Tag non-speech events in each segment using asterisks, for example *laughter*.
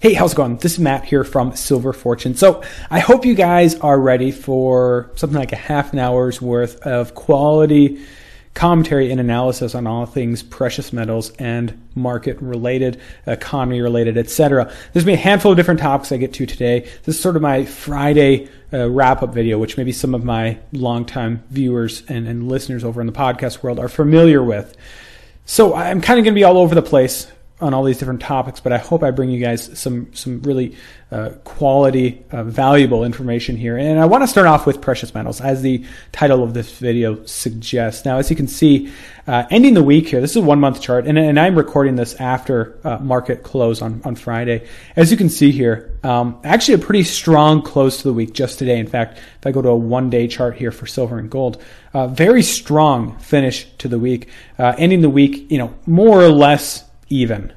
Hey, how's it going? This is Matt here from Silver Fortune. So I hope you guys are ready for something like a half an hour's worth of quality commentary and analysis on all things precious metals and market related, economy related, etc. There's gonna be a handful of different topics I get to today. This is sort of my Friday uh, wrap up video, which maybe some of my longtime viewers and, and listeners over in the podcast world are familiar with. So I'm kind of going to be all over the place on all these different topics, but I hope I bring you guys some some really uh, quality, uh, valuable information here. And I want to start off with precious metals, as the title of this video suggests. Now, as you can see, uh, ending the week here, this is a one month chart, and, and I'm recording this after uh, market close on on Friday. As you can see here, um, actually a pretty strong close to the week just today. In fact, if I go to a one day chart here for silver and gold, uh, very strong finish to the week, uh, ending the week, you know, more or less even.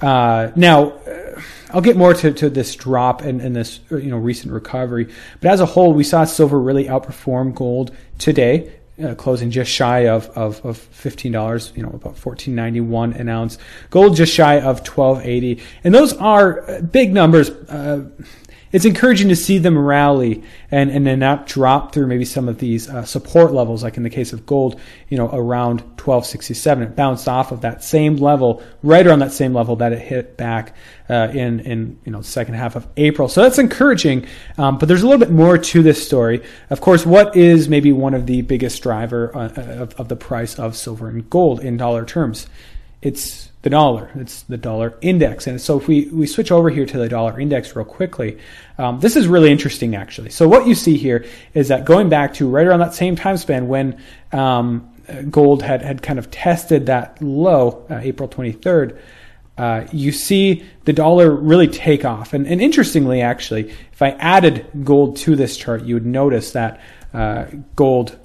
Uh, now, uh, I'll get more to, to this drop and, and this uh, you know recent recovery, but as a whole, we saw silver really outperform gold today, uh, closing just shy of, of, of fifteen dollars, you know, about fourteen ninety one an ounce. Gold just shy of twelve eighty, and those are uh, big numbers. Uh, it's encouraging to see them rally and, and then not drop through maybe some of these uh, support levels, like in the case of gold, you know, around 1267. It bounced off of that same level, right around that same level that it hit back uh, in, in, you know, second half of April. So that's encouraging. Um, but there's a little bit more to this story. Of course, what is maybe one of the biggest driver uh, of, of the price of silver and gold in dollar terms? It's the dollar. It's the dollar index. And so if we, we switch over here to the dollar index real quickly, um, this is really interesting actually. So what you see here is that going back to right around that same time span when um, gold had, had kind of tested that low, uh, April 23rd, uh, you see the dollar really take off. And, and, interestingly, actually, if I added gold to this chart, you would notice that uh, gold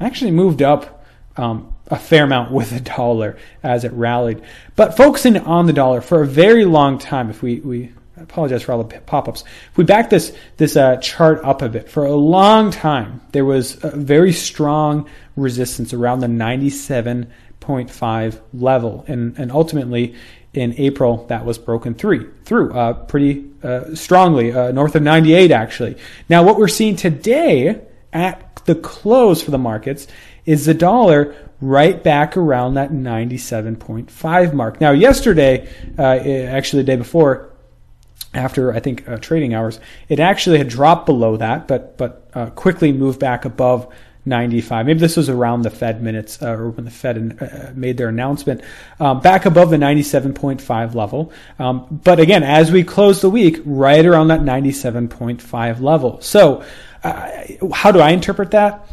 actually moved up um, a fair amount with the dollar as it rallied. But focusing on the dollar for a very long time, if we, we apologize for all the pop-ups. If we back this this uh, chart up a bit, for a long time there was a very strong resistance around the 97.5 level, and and ultimately in April that was broken through through uh, pretty uh, strongly, uh, north of 98 actually. Now what we're seeing today at the close for the markets is the dollar right back around that 97.5 mark. Now, yesterday, uh, actually the day before, after I think uh, trading hours, it actually had dropped below that, but but uh, quickly moved back above 95. Maybe this was around the Fed minutes uh, or when the Fed uh, made their announcement, um, back above the 97.5 level. Um, but again, as we close the week, right around that 97.5 level. So, uh, how do I interpret that?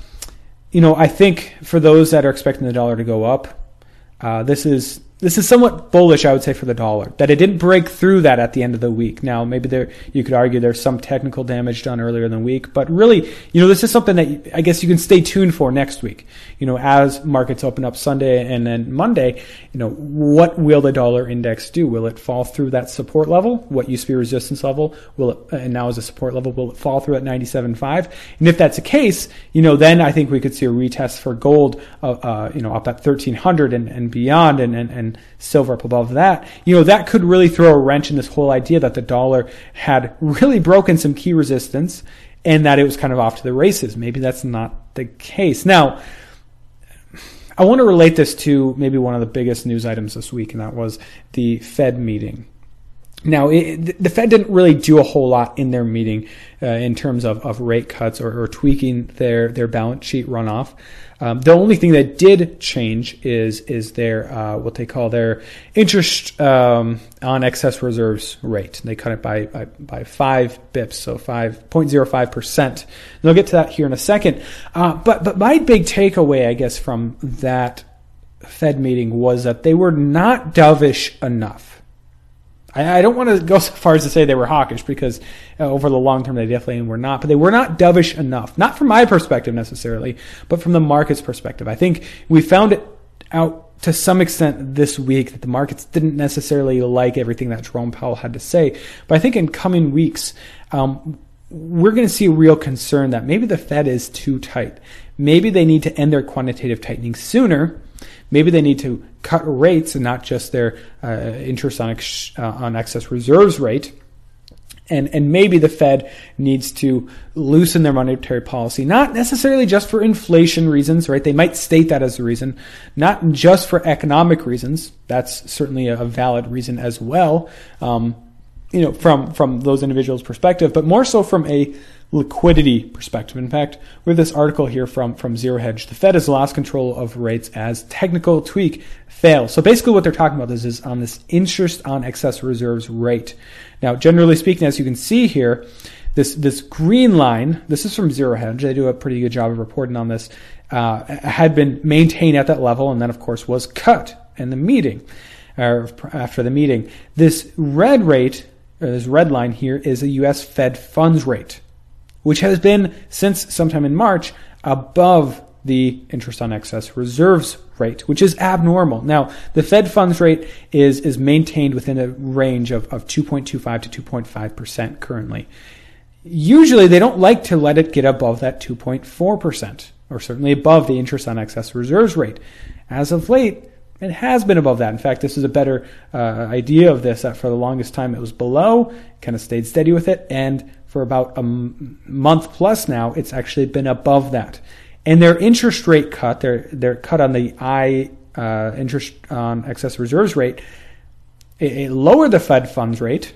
You know, I think for those that are expecting the dollar to go up, uh, this is this is somewhat bullish, I would say, for the dollar. That it didn't break through that at the end of the week. Now, maybe there you could argue there's some technical damage done earlier in the week, but really, you know, this is something that I guess you can stay tuned for next week. You know, as markets open up Sunday and then Monday, you know, what will the dollar index do? Will it fall through that support level? What used to be resistance level? Will it, and now is a support level? Will it fall through at 97.5? And if that's the case, you know, then I think we could see a retest for gold, uh, uh, you know, up at 1300 and, and beyond and, and, and silver up above that, you know, that could really throw a wrench in this whole idea that the dollar had really broken some key resistance and that it was kind of off to the races. Maybe that's not the case. Now, I want to relate this to maybe one of the biggest news items this week, and that was the Fed meeting. Now, it, the Fed didn't really do a whole lot in their meeting uh, in terms of, of rate cuts or, or, tweaking their, their balance sheet runoff. Um, the only thing that did change is is their uh, what they call their interest um, on excess reserves rate. They cut it by by, by five bips, so five point zero five percent. And I'll get to that here in a second. Uh, but but my big takeaway, I guess, from that Fed meeting was that they were not dovish enough. I, I don't want to go *laughs* so far as to say they were hawkish because uh, over the long term they definitely were not, but they were not dovish enough. Not from my perspective necessarily, but from the market's perspective. I think we found it out to some extent this week that the markets didn't necessarily like everything that Jerome Powell had to say. But I think in coming weeks, um, we're going to see a real concern that maybe the Fed is too tight. Maybe they need to end their quantitative tightening sooner. Maybe they need to cut rates and not just their uh, interest on, ex- uh, on excess reserves rate. And, and maybe the Fed needs to loosen their monetary policy, not necessarily just for inflation reasons, right? They might state that as a reason, not just for economic reasons. That's certainly a valid reason as well. Um, you know, from from those individuals' perspective, but more so from a liquidity perspective. In fact, we have this article here from from Zero Hedge. The Fed has lost control of rates as technical tweak fails. So basically, what they're talking about is, is on this interest on excess reserves rate. Now, generally speaking, as you can see here, this this green line. This is from Zero Hedge. They do a pretty good job of reporting on this. Uh, had been maintained at that level, and then of course was cut in the meeting or after the meeting. This red rate this red line here is a US Fed funds rate, which has been since sometime in March above the interest on excess reserves rate, which is abnormal. Now, the Fed funds rate is, is maintained within a range of, of 2.25 to 2.5% currently. Usually, they don't like to let it get above that 2.4%, or certainly above the interest on excess reserves rate. As of late, it has been above that. In fact, this is a better uh, idea of this. That for the longest time it was below, kind of stayed steady with it, and for about a month plus now, it's actually been above that. And their interest rate cut, their their cut on the I uh, interest on excess reserves rate, it, it lowered the Fed funds rate,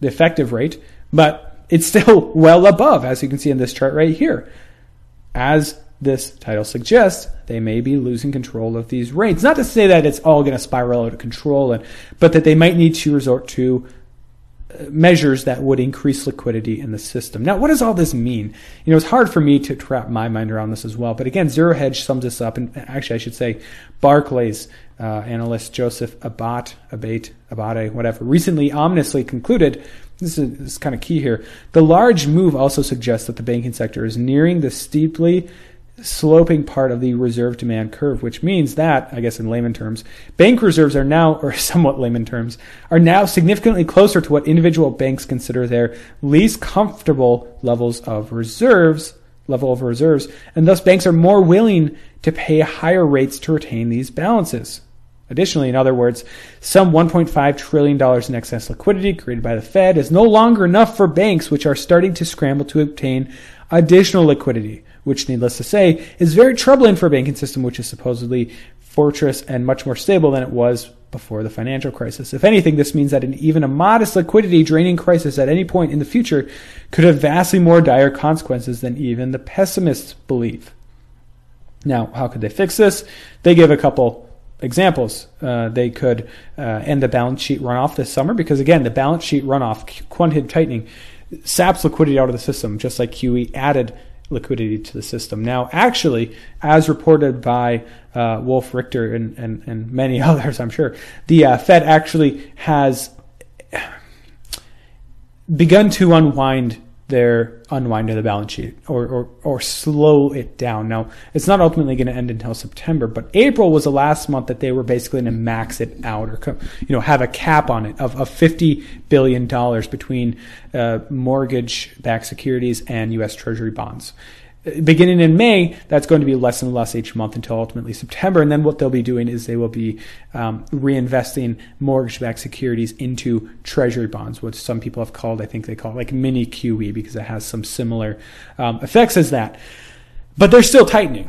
the effective rate, but it's *laughs* still well above, as you can see in this chart right here. As this title suggests they may be losing control of these rates. Not to say that it's all going to spiral out of control, and, but that they might need to resort to measures that would increase liquidity in the system. Now, what does all this mean? You know, it's hard for me to, wrap my mind around this as well. But again, Zero Hedge sums this up, and actually, I should say, Barclays uh, analyst Joseph Abate, Abate, Abate, whatever, recently ominously concluded. This is, this is kind of key here. The large move also suggests that the banking sector is nearing the steeply sloping part of the reserve demand curve, which means that, I guess in layman terms, bank reserves are now, or *laughs* somewhat layman terms, are now significantly closer to what individual banks consider their least comfortable levels of reserves, level of reserves, and thus banks are more willing to pay higher rates to retain these balances. Additionally, in other words, some $1.5 trillion in excess liquidity created by the Fed is no longer enough for banks, which are starting to scramble to obtain additional liquidity which, needless to say, is very troubling for a banking system which is supposedly fortress and much more stable than it was before the financial crisis. If anything, this means that an, even a modest liquidity draining crisis at any point in the future could have vastly more dire consequences than even the pessimists believe. Now, how could they fix this? They give a couple examples. Uh, they could uh, end the balance sheet runoff this summer because, again, the balance sheet runoff, quantitative tightening, saps liquidity out of the system, just like QE added liquidity to the system. Now, actually, as reported by uh, Wolf Richter and, and, and many *laughs* others, I'm sure, the uh, Fed actually has *sighs* begun to unwind their unwind of the balance sheet or, or, or slow it down. Now, it's not ultimately going to end until September, but April was the last month that they were basically going to max it out or, you know, have a cap on it of, of $50 billion between uh, mortgage backed securities and U.S. Treasury bonds beginning in May, that's going to be less and less each month until ultimately September. And then what they'll be doing is they will be um, reinvesting mortgage-backed securities into treasury bonds, which some people have called, I think they call it like mini QE because it has some similar um, effects as that. But they're still tightening.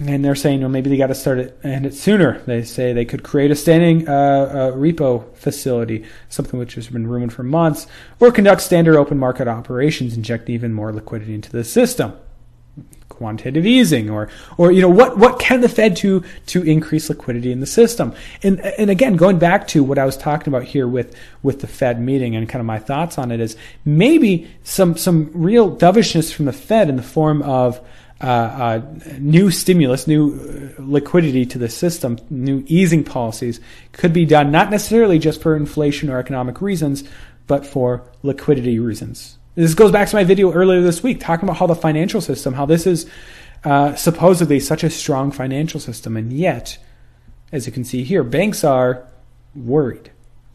And they're saying, well, maybe they got to start it and it sooner. They say they could create a standing uh, uh, repo facility, something which has been rumored for months, or conduct standard open market operations, inject even more liquidity into the system quantitative easing or or you know what what can the Fed do to increase liquidity in the system and and again going back to what I was talking about here with with the Fed meeting and kind of my thoughts on it is maybe some some real dovishness from the Fed in the form of uh, uh, new stimulus, new uh, liquidity to the system, new easing policies could be done not necessarily just for inflation or economic reasons, but for liquidity reasons. This goes back to my video earlier this week talking about how the financial system, how this is uh, supposedly such a strong financial system, and yet, as you can see here, banks are worried.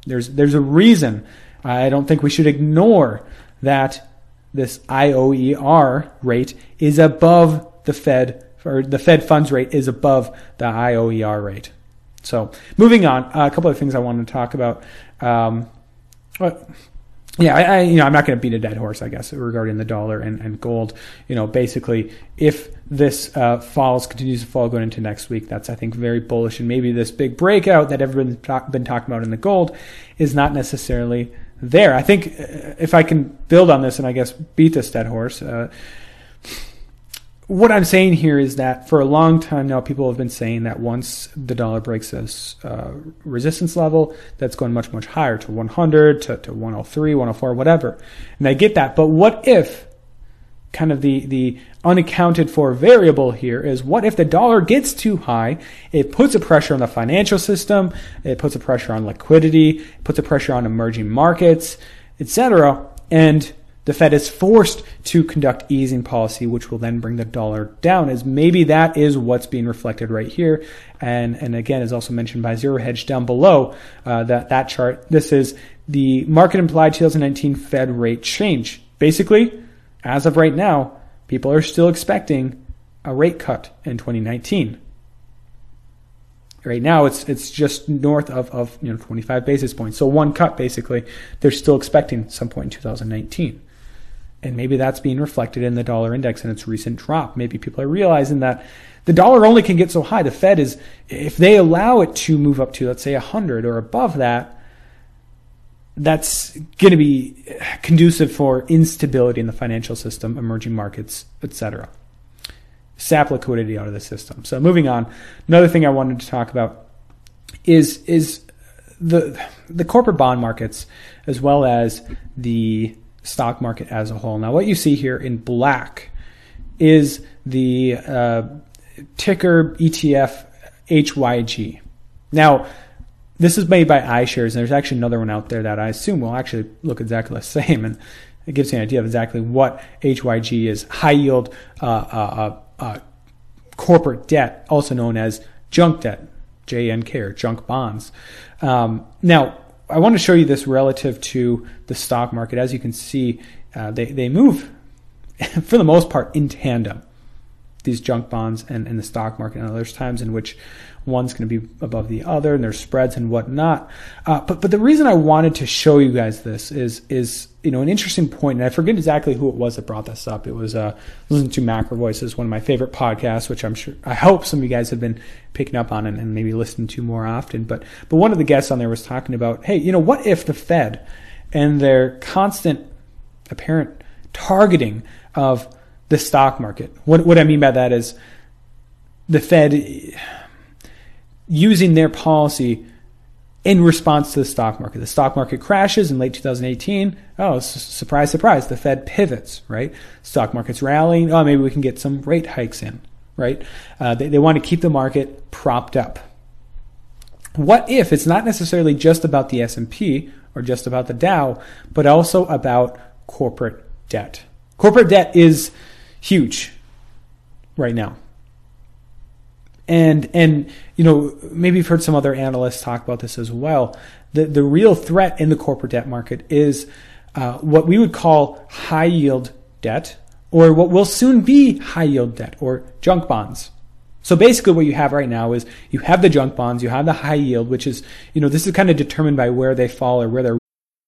There's there's a reason. I don't think we should ignore that this IOER rate is above the Fed, or the Fed funds rate is above the IOER rate. So moving on, a couple of things I wanted to talk about. Um, yeah, I, I, you know I'm not going to beat a dead horse, I guess, regarding the dollar and, and gold. You know, basically, if this uh, falls continues to fall going into next week, that's I think very bullish, and maybe this big breakout that everyone's talk, been talking about in the gold is not necessarily there. I think uh, if I can build on this and I guess beat this dead horse, uh, what I'm saying here is that for a long time now, people have been saying that once the dollar breaks this uh, resistance level, that's going much, much higher to 100, to, to 103, 104, whatever. And I get that. But what if kind of the, the unaccounted for variable here is what if the dollar gets too high? It puts a pressure on the financial system, it puts a pressure on liquidity, it puts a pressure on emerging markets, etc. And the Fed is forced to conduct easing policy, which will then bring the dollar down. As maybe that is what's being reflected right here, and and again, is also mentioned by Zero Hedge down below uh, that that chart. This is the market implied 2019 Fed rate change. Basically, as of right now, people are still expecting a rate cut in 2019. Right now, it's it's just north of, of you know 25 basis points. So one cut basically. They're still expecting some point in 2019, and maybe that's being reflected in the dollar index and its recent drop. Maybe people are realizing that the dollar only can get so high. The Fed is if they allow it to move up to let's say 100 or above that, that's going to be conducive for instability in the financial system, emerging markets, etc. Sap liquidity out of the system. So moving on, another thing I wanted to talk about is is the the corporate bond markets as well as the stock market as a whole. Now, what you see here in black is the uh, ticker ETF HYG. Now, this is made by iShares, and there's actually another one out there that I assume will actually look exactly *laughs* the same, and it gives you an idea of exactly what HYG is: high yield uh, uh, uh, uh, corporate debt, also known as junk debt, JNK or junk bonds. Um, now, I want to show you this relative to the stock market. As you can see, uh, they they move *laughs* for the most part in tandem these junk bonds and, and the stock market. Now, there's times in which one's going to be above the other, and there's spreads and whatnot. Uh, but but the reason I wanted to show you guys this is is you know an interesting point, and I forget exactly who it was that brought this up. It was uh, listen to Macro Voices, one of my favorite podcasts, which I'm sure I hope some of you guys have been picking up on and, and maybe listening to more often. But but one of the guests on there was talking about, hey, you know, what if the Fed and their constant apparent targeting of the stock market. What, what I mean by that is the Fed using their policy in response to the stock market. The stock market crashes in late 2018. Oh, surprise, surprise. The Fed pivots, right? Stock market's rallying. Oh, maybe we can get some rate hikes in, right? Uh, they, they want to keep the market propped up. What if it's not necessarily just about the S&P or just about the Dow, but also about corporate debt? Corporate debt is huge right now. And and you know maybe you've heard some other analysts talk about this as well. The the real threat in the corporate debt market is uh, what we would call high yield debt, or what will soon be high yield debt, or junk bonds. So basically, what you have right now is you have the junk bonds, you have the high yield, which is you know this is kind of determined by where they fall or where they're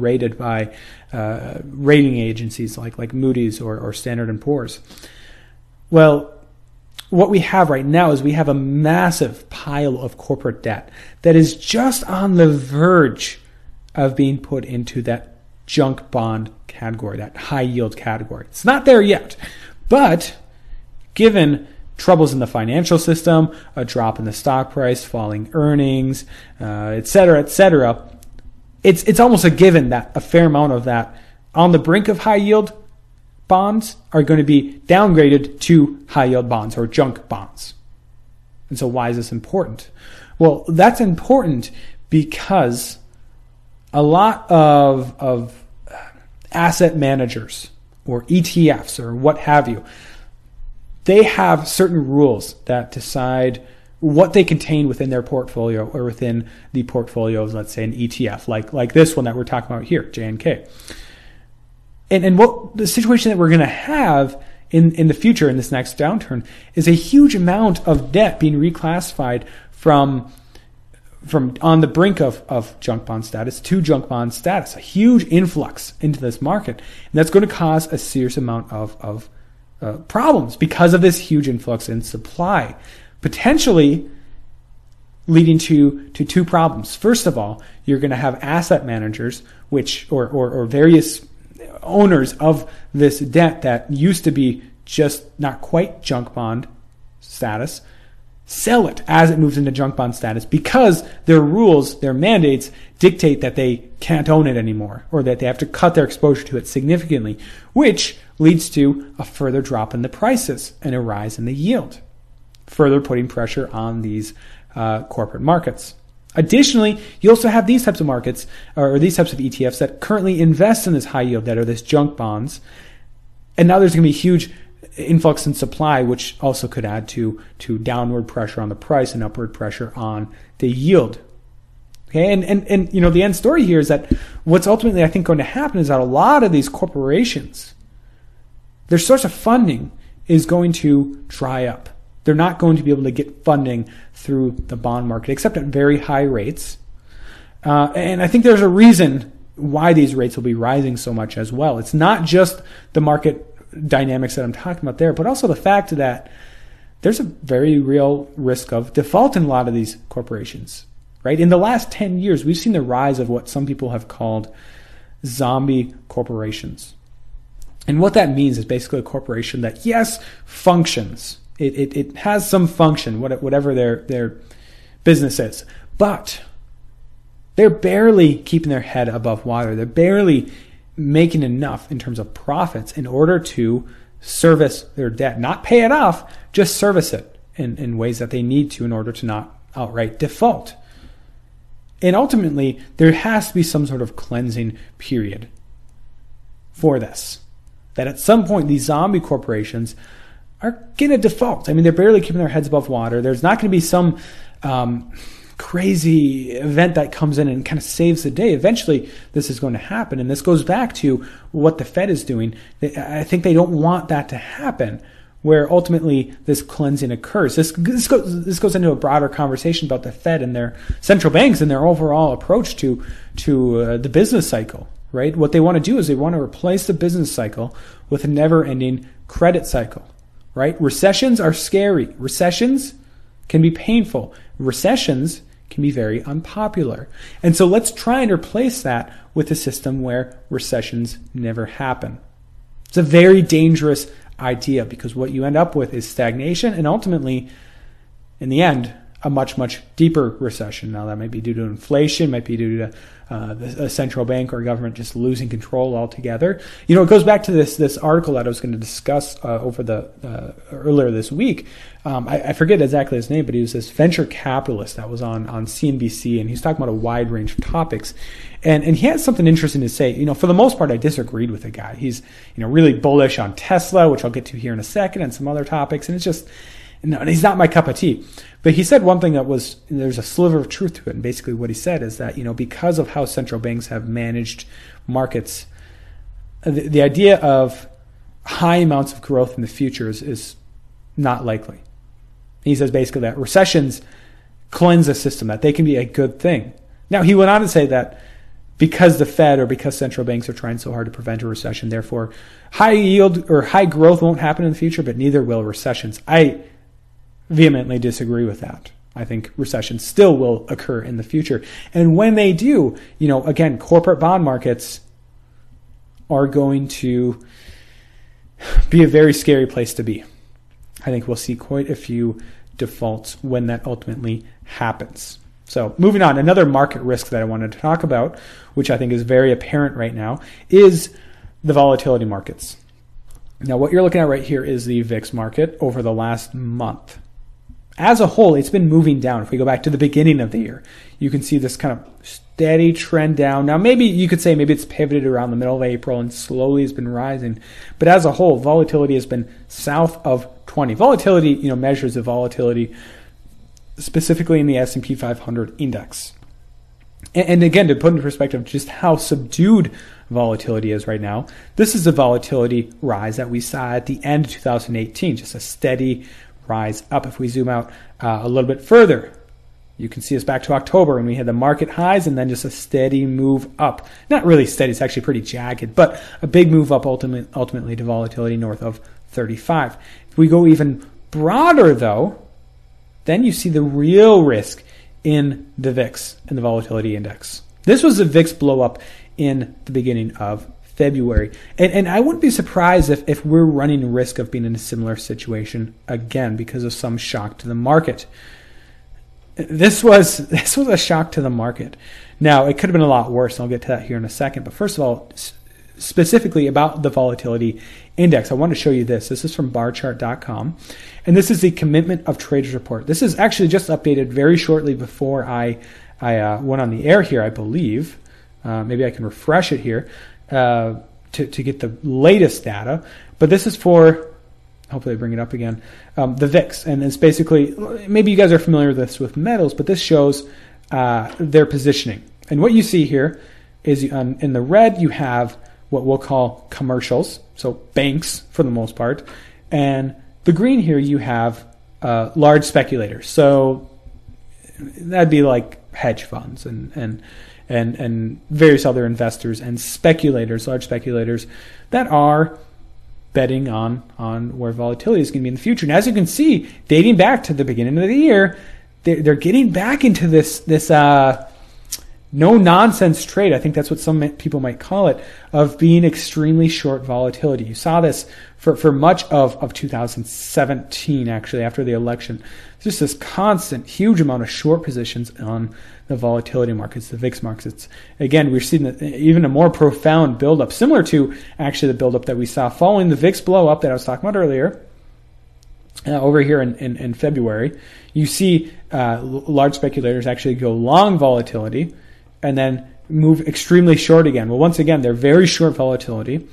rated by uh, rating agencies like like Moody's or, or Standard and Poor's. Well, what we have right now is we have a massive pile of corporate debt that is just on the verge of being put into that junk bond category, that high yield category. It's not there yet, but given troubles in the financial system, a drop in the stock price, falling earnings, uh, et cetera, et cetera, it's, it's almost a given that a fair amount of that on the brink of high yield bonds are going to be downgraded to high yield bonds or junk bonds. And so, why is this important? Well, that's important because a lot of, of asset managers or ETFs or what have you, they have certain rules that decide what they contain within their portfolio or within the portfolio of, let's say, an ETF, like, like this one that we're talking about here, JNK and, and what the situation that we're going to have in, in the future in this next downturn is a huge amount of debt being reclassified from from on the brink of, of junk bond status to junk bond status, a huge influx into this market. And that's going to cause a serious amount of, of uh, problems because of this huge influx in supply, potentially leading to, to two problems. First of all, you're going to have asset managers, which, or, or, or various owners of this debt that used to be just not quite junk bond status sell it as it moves into junk bond status because their rules, their mandates dictate that they can't own it anymore or that they have to cut their exposure to it significantly, which leads to a further drop in the prices and a rise in the yield, further putting pressure on these uh, corporate markets. Additionally, you also have these types of markets or these types of ETFs that currently invest in this high yield debt or this junk bonds. And now there's going to be a huge influx in supply, which also could add to, to downward pressure on the price and upward pressure on the yield. Okay, and, and, and you know, the end story here is that what's ultimately I think going to happen is that a lot of these corporations, their source of funding is going to dry up. They're not going to be able to get funding through the bond market, except at very high rates. Uh, and I think there's a reason why these rates will be rising so much as well. It's not just the market dynamics that I'm talking about there, but also the fact that there's a very real risk of default in a lot of these corporations, right? In the last 10 years, we've seen the rise of what some people have called zombie corporations. And what that means is basically a corporation that, yes, functions, it, it, it has some function, whatever their, their business is. But they're barely keeping their head above water. They're barely making enough in terms of profits in order to service their debt. Not pay it off, just service it in, in ways that they need to in order to not outright default. And ultimately, there has to be some sort of cleansing period for this. That at some point, these zombie corporations are going to default. I mean, they're barely keeping their heads above water. There's not going to be some um, crazy event that comes in and kind of saves the day. Eventually, this is going to happen. And this goes back to what the Fed is doing. I think they don't want that to happen. Where ultimately this cleansing occurs. This, this, goes, this goes into a broader conversation about the Fed and their central banks and their overall approach to, to uh, the business cycle, right? What they want to do is they want to replace the business cycle with a never ending credit cycle right? Recessions are scary. Recessions can be painful. Recessions can be very unpopular. And so let's try and replace that with a system where recessions never happen. It's a very dangerous idea because what you end up with is stagnation and ultimately, in the end, a much, much deeper recession. Now, that might be due to inflation, might be due to uh, a central bank or government just losing control altogether. You know, it goes back to this this article that I was going to discuss uh, over the uh, earlier this week. Um, I, I, forget exactly his name, but he was this venture capitalist that was on on CNBC, and he's talking about a wide range of topics. And and he had something interesting to say. You know, for the most part, I disagreed with the guy. He's you know really bullish on Tesla, which I'll get to here in a second, and some other topics. And it's just and he's not my cup of tea. But he said one thing that was there's a sliver of truth to it. And basically, what he said is that you know because of how central banks have managed markets, the, the idea of high amounts of growth in the future is, is not likely. He says basically that recessions cleanse a system, that they can be a good thing. Now, he went on to say that because the Fed or because central banks are trying so hard to prevent a recession, therefore high yield or high growth won't happen in the future, but neither will recessions. I vehemently disagree with that. I think recessions still will occur in the future. And when they do, you know, again, corporate bond markets are going to be a very scary place to be. I think we'll see quite a few defaults when that ultimately happens. So, moving on, another market risk that I wanted to talk about, which I think is very apparent right now, is the volatility markets. Now, what you're looking at right here is the VIX market over the last month. As a whole, it's been moving down. If we go back to the beginning of the year, you can see this kind of steady trend down. Now, maybe you could say maybe it's pivoted around the middle of April and slowly has been rising. But as a whole, volatility has been south of 20. Volatility, you know, measures the volatility specifically in the S&P 500 index. And again, to put into perspective just how subdued volatility is right now, this is the volatility rise that we saw at the end of 2018, just a steady rise up. If we zoom out uh, a little bit further, you can see us back to October when we had the market highs and then just a steady move up. Not really steady, it's actually pretty jagged, but a big move up ultimate, ultimately to volatility north of 35. If we go even broader though, then you see the real risk in the VIX and the volatility index. This was the VIX blow up in the beginning of February. And, and I wouldn't be surprised if, if we're running risk of being in a similar situation again because of some shock to the market. This was *laughs* this was a shock to the market. Now it could have been a lot worse. and I'll get to that here in a second. But first of all, specifically about the volatility index, I want to show you this. This is from barchart.com. And this is the commitment of traders report. This is actually just updated very shortly before I, I uh, went on the air here, I believe. Uh, maybe I can refresh it here uh, to, to get the latest data. But this is for, hopefully I bring it up again, um, the VIX. And it's basically, maybe you guys are familiar with this with metals, but this shows uh, their positioning. And what you see here is um, in the red, you have what we'll call commercials, so banks for the most part. And the green here, you have uh, large speculators. So that'd be like hedge funds and, and, and, and various other investors and speculators, large speculators that are betting on, on where volatility is going to be in the future. And as you can see, dating back to the beginning of the year, they're, they're getting back into this, this, uh, no nonsense trade, I think that's what some people might call it, of being extremely short volatility. You saw this for, for much of, of 2017, actually, after the election. Just this constant, huge amount of short positions on the volatility markets, the VIX markets. Again, we're seeing even a more profound buildup, similar to actually the buildup that we saw following the VIX blow up that I was talking about earlier. Uh, over here in, in, in, February, you see uh, large speculators actually go long volatility and then move extremely short again. Well, once again, they're very short volatility.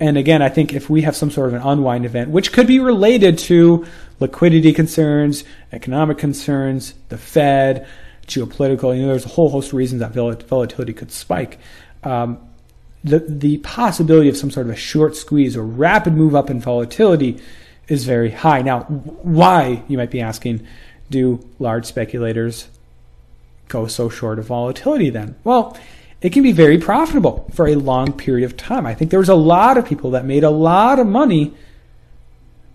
And again, I think if we have some sort of an unwind event, which could be related to liquidity concerns, economic concerns, the Fed, geopolitical, you know, there's a whole host of reasons that volatility could spike. Um, the, the possibility of some sort of a short squeeze or rapid move up in volatility is very high. Now, why, you might be asking, do large speculators go so short of volatility then? Well, it can be very profitable for a long period of time. I think there was a lot of people that made a lot of money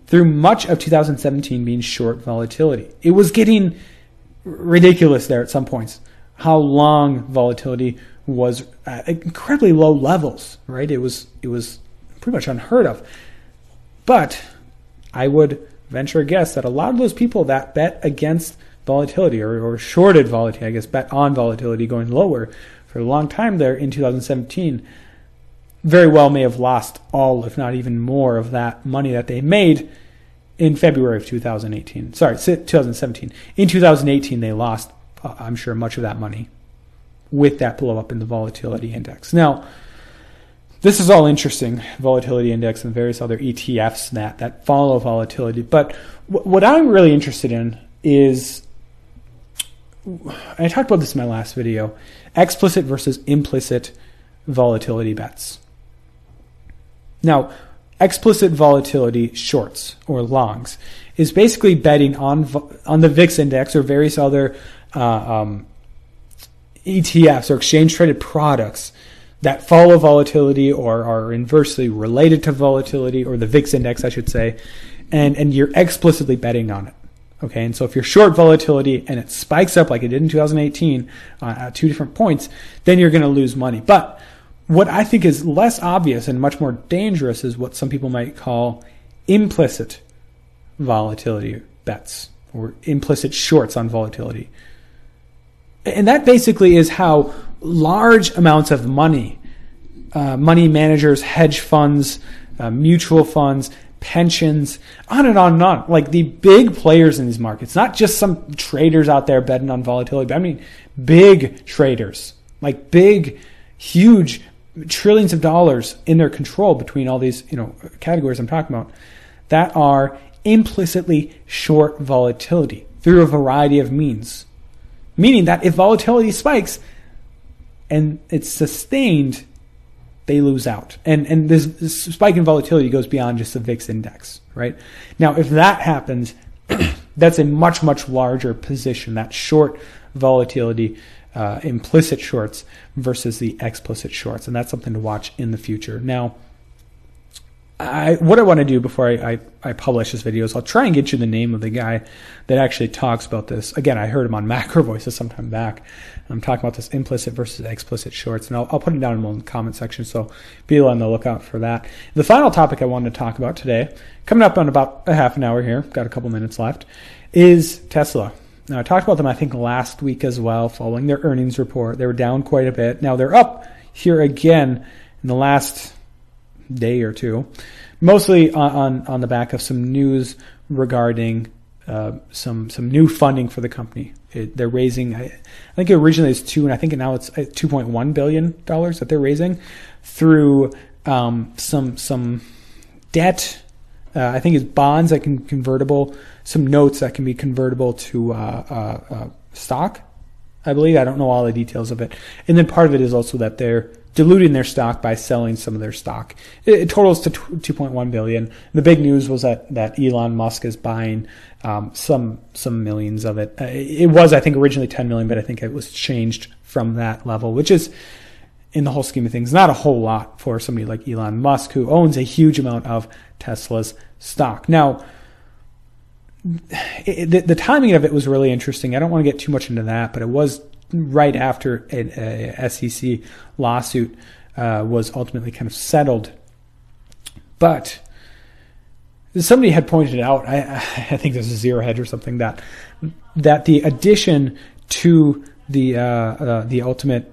through much of 2017 being short volatility. It was getting ridiculous there at some points how long volatility was at incredibly low levels, right? It was it was pretty much unheard of. But I would venture a guess that a lot of those people that bet against volatility or, or shorted volatility, I guess, bet on volatility going lower for a long time there in 2017, very well may have lost all, if not even more, of that money that they made in February of 2018. Sorry, 2017. In 2018, they lost, uh, I'm sure, much of that money with that blow up in the volatility index. Now, this is all interesting, volatility index and various other ETFs that, that follow volatility. But w- what I'm really interested in is I talked about this in my last video explicit versus implicit volatility bets. Now, explicit volatility shorts or longs is basically betting on on the VIX index or various other uh, um, ETFs or exchange traded products that follow volatility or are inversely related to volatility or the VIX index, I should say, and and you're explicitly betting on it. Okay, and so if you're short volatility and it spikes up like it did in 2018 uh, at two different points, then you're going to lose money. But what I think is less obvious and much more dangerous is what some people might call implicit volatility bets or implicit shorts on volatility. And that basically is how large amounts of money, uh, money managers, hedge funds, uh, mutual funds, pensions, on and on and on. Like the big players in these markets, not just some traders out there betting on volatility, but I mean big traders, like big, huge trillions of dollars in their control between all these, you know, categories I'm talking about that are implicitly short volatility through a variety of means. Meaning that if volatility spikes and it's sustained, they lose out. And and this, this spike in volatility goes beyond just the VIX index, right? Now, if that happens, *clears throat* that's a much much larger position. That short volatility, uh, implicit shorts versus the explicit shorts, and that's something to watch in the future. Now. I, what I want to do before I, I, I, publish this video is I'll try and get you the name of the guy that actually talks about this. Again, I heard him on *laughs* Macro Voices some time back. I'm talking about this implicit versus explicit shorts, and I'll, I'll put it down in the comment section, so be on the lookout for that. The final topic I wanted to talk about today, coming up on about a half an hour here, got a couple minutes left, is Tesla. Now, I talked about them, I think, last week as well, following their earnings report. They were down quite a bit. Now they're up here again in the last day or two, mostly on, on, on the back of some news regarding uh, some some new funding for the company. It, they're raising, I, I, think originally it's two, and I think now it's uh, two point one billion dollars that they're raising through um, some some debt. Uh, I think it's bonds that can convertible, some notes that can be convertible to uh, uh, uh, stock. I believe I don't know all the details of it, and then part of it is also that they're diluting their stock by selling some of their stock. It, it totals to 2.1 billion. The big news was that that Elon Musk is buying um, some some millions of it. Uh, it was I think originally 10 million, but I think it was changed from that level, which is in the whole scheme of things not a whole lot for somebody like Elon Musk who owns a huge amount of Tesla's stock. Now. The, the timing of it was really interesting. I don't want to get too much into that, but it was right after a, SEC lawsuit uh, was ultimately kind of settled. But somebody had pointed out, I, I think this is Zero Hedge or something that that the addition to the uh, uh, the ultimate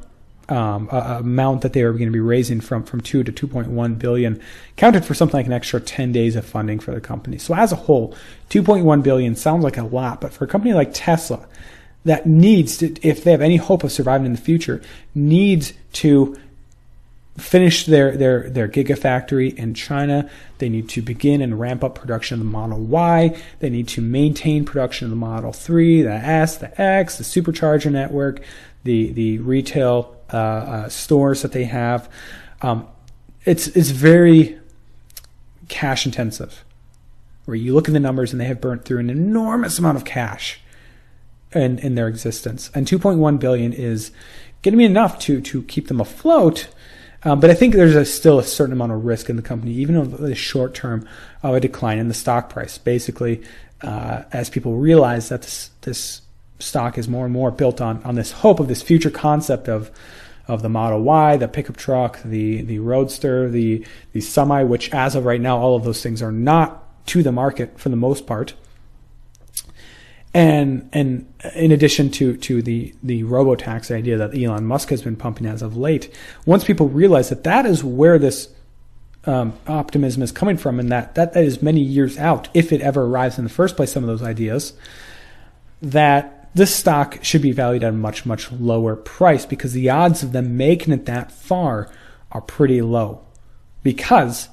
um, uh, amount that they were going to be raising from from two to two point one billion counted for something like an extra ten days of funding for the company. So as a whole, two point one billion sounds like a lot, but for a company like Tesla that needs to, if they have any hope of surviving in the future, needs to finish their, their, their gigafactory in China. They need to begin and ramp up production of the Model Y. They need to maintain production of the Model 3, the S, the X, the supercharger network, the, the retail uh, uh, stores that they have. Um, it's, it's very cash intensive where you look at the numbers and they have burnt through an enormous amount of cash in, in their existence. And 2.1 billion is going to be enough to, to keep them afloat. Um, but I think there's a, still a certain amount of risk in the company, even in the short term of a decline in the stock price. Basically, uh, as people realize that this, this stock is more and more built on, on this hope of this future concept of of the Model Y, the pickup truck, the the Roadster, the the Semi, which as of right now, all of those things are not to the market for the most part and and in addition to to the the robo tax idea that Elon Musk has been pumping as of late, once people realize that that is where this um, optimism is coming from, and that, that that is many years out, if it ever arrives in the first place, some of those ideas, that this stock should be valued at a much much lower price because the odds of them making it that far are pretty low, because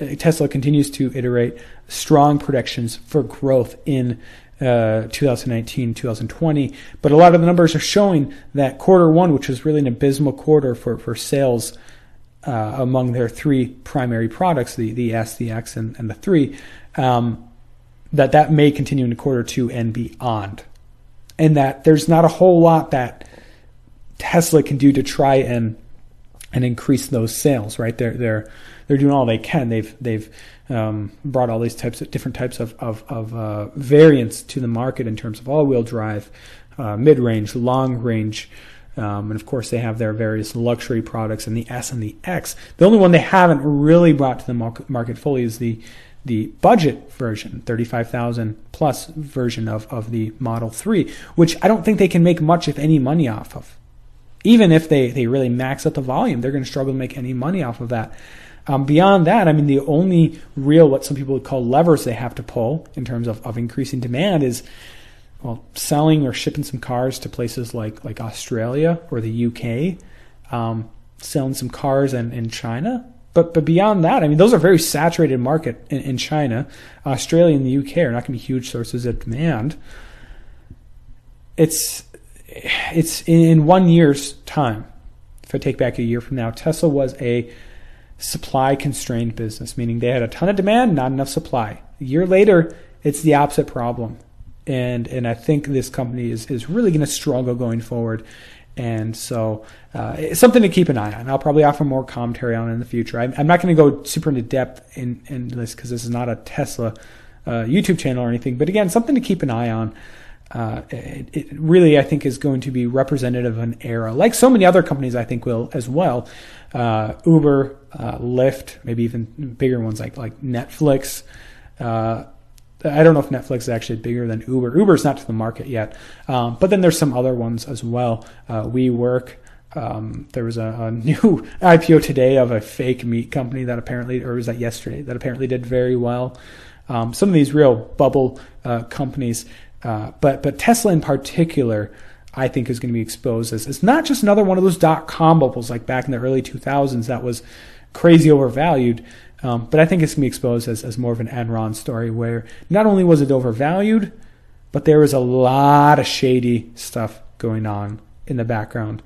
uh, Tesla continues to iterate strong predictions for growth in uh, 2019, 2020. But a lot of the numbers are showing that quarter one, which was really an abysmal quarter for, for sales uh, among their three primary products, the, the S, the X, and, and the 3, um, that that may continue into quarter two and beyond. And that there's not a whole lot that Tesla can do to try and and increase those sales. Right? They're they're they're doing all they can. They've they've um, brought all these types of different types of of, of uh, variants to the market in terms of all-wheel drive, uh, mid-range, long-range. Um, and of course, they have their various luxury products and the S and the X. The only one they haven't really brought to the market fully is the the budget version, 35,000 plus version of, of the Model 3, which I don't think they can make much, if any, money off of. Even if they, they really max out the volume, they're going to struggle to make any money off of that. Um, beyond that, I mean, the only real, what some people would call levers they have to pull in terms of, of increasing demand is, well, selling or shipping some cars to places like, like Australia or the UK, um, selling some cars in, in China. But, but beyond that, I mean, those are very saturated market in, in China. Australia and the UK are not going to be huge sources of demand. It's, it's in one year's time. If I take back a year from now, Tesla was a supply constrained business, meaning they had a ton of demand, not enough supply. A year later, it's the opposite problem. And and I think this company is, is really going to struggle going forward. And so uh, it's something to keep an eye on. I'll probably offer more commentary on in the future. I'm, I'm not going to go super into depth in, in this because this is not a Tesla uh, YouTube channel or anything. But again, something to keep an eye on. Uh, it, it, really, I think, is going to be representative of an era, like so many other companies, I think, will as well. Uh, Uber, uh, Lyft, maybe even bigger ones like like Netflix. Uh, I don't know if Netflix is actually bigger than Uber. Uber's not to the market yet, um, but then there's some other ones as well. Uh, WeWork. Um, there was a, a, new *laughs* IPO today of a fake meat company that apparently, or was that yesterday, that apparently did very well. Um, some of these real bubble uh, companies, uh, but but Tesla in particular, I think is going to be exposed as it's not just another one of those dot com bubbles like back in the early 2000s that was crazy overvalued. Um, but I think it's going to be exposed as, as more of an Enron story where not only was it overvalued, but there was a lot of shady stuff going on in the background.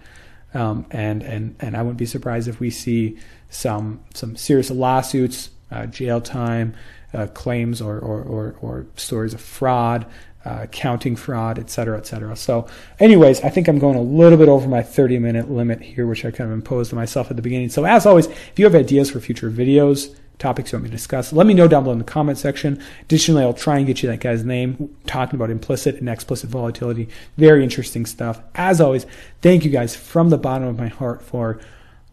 Um, and, and, and I wouldn't be surprised if we see some, some serious lawsuits, uh, jail time, uh, claims or, or, or, or, stories of fraud, uh, accounting fraud, et cetera, et cetera. So, anyways, I think I'm going a little bit over my 30 minute limit here, which I kind of imposed on myself at the beginning. So, as always, if you have ideas for future videos, topics you want me to discuss, let me know down below in the comment section. Additionally, I'll try and get you that guy's name, talking about implicit and explicit volatility. Very interesting stuff. As always, thank you guys from the bottom of my heart for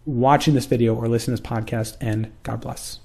watching this video or listening to this podcast, and God bless.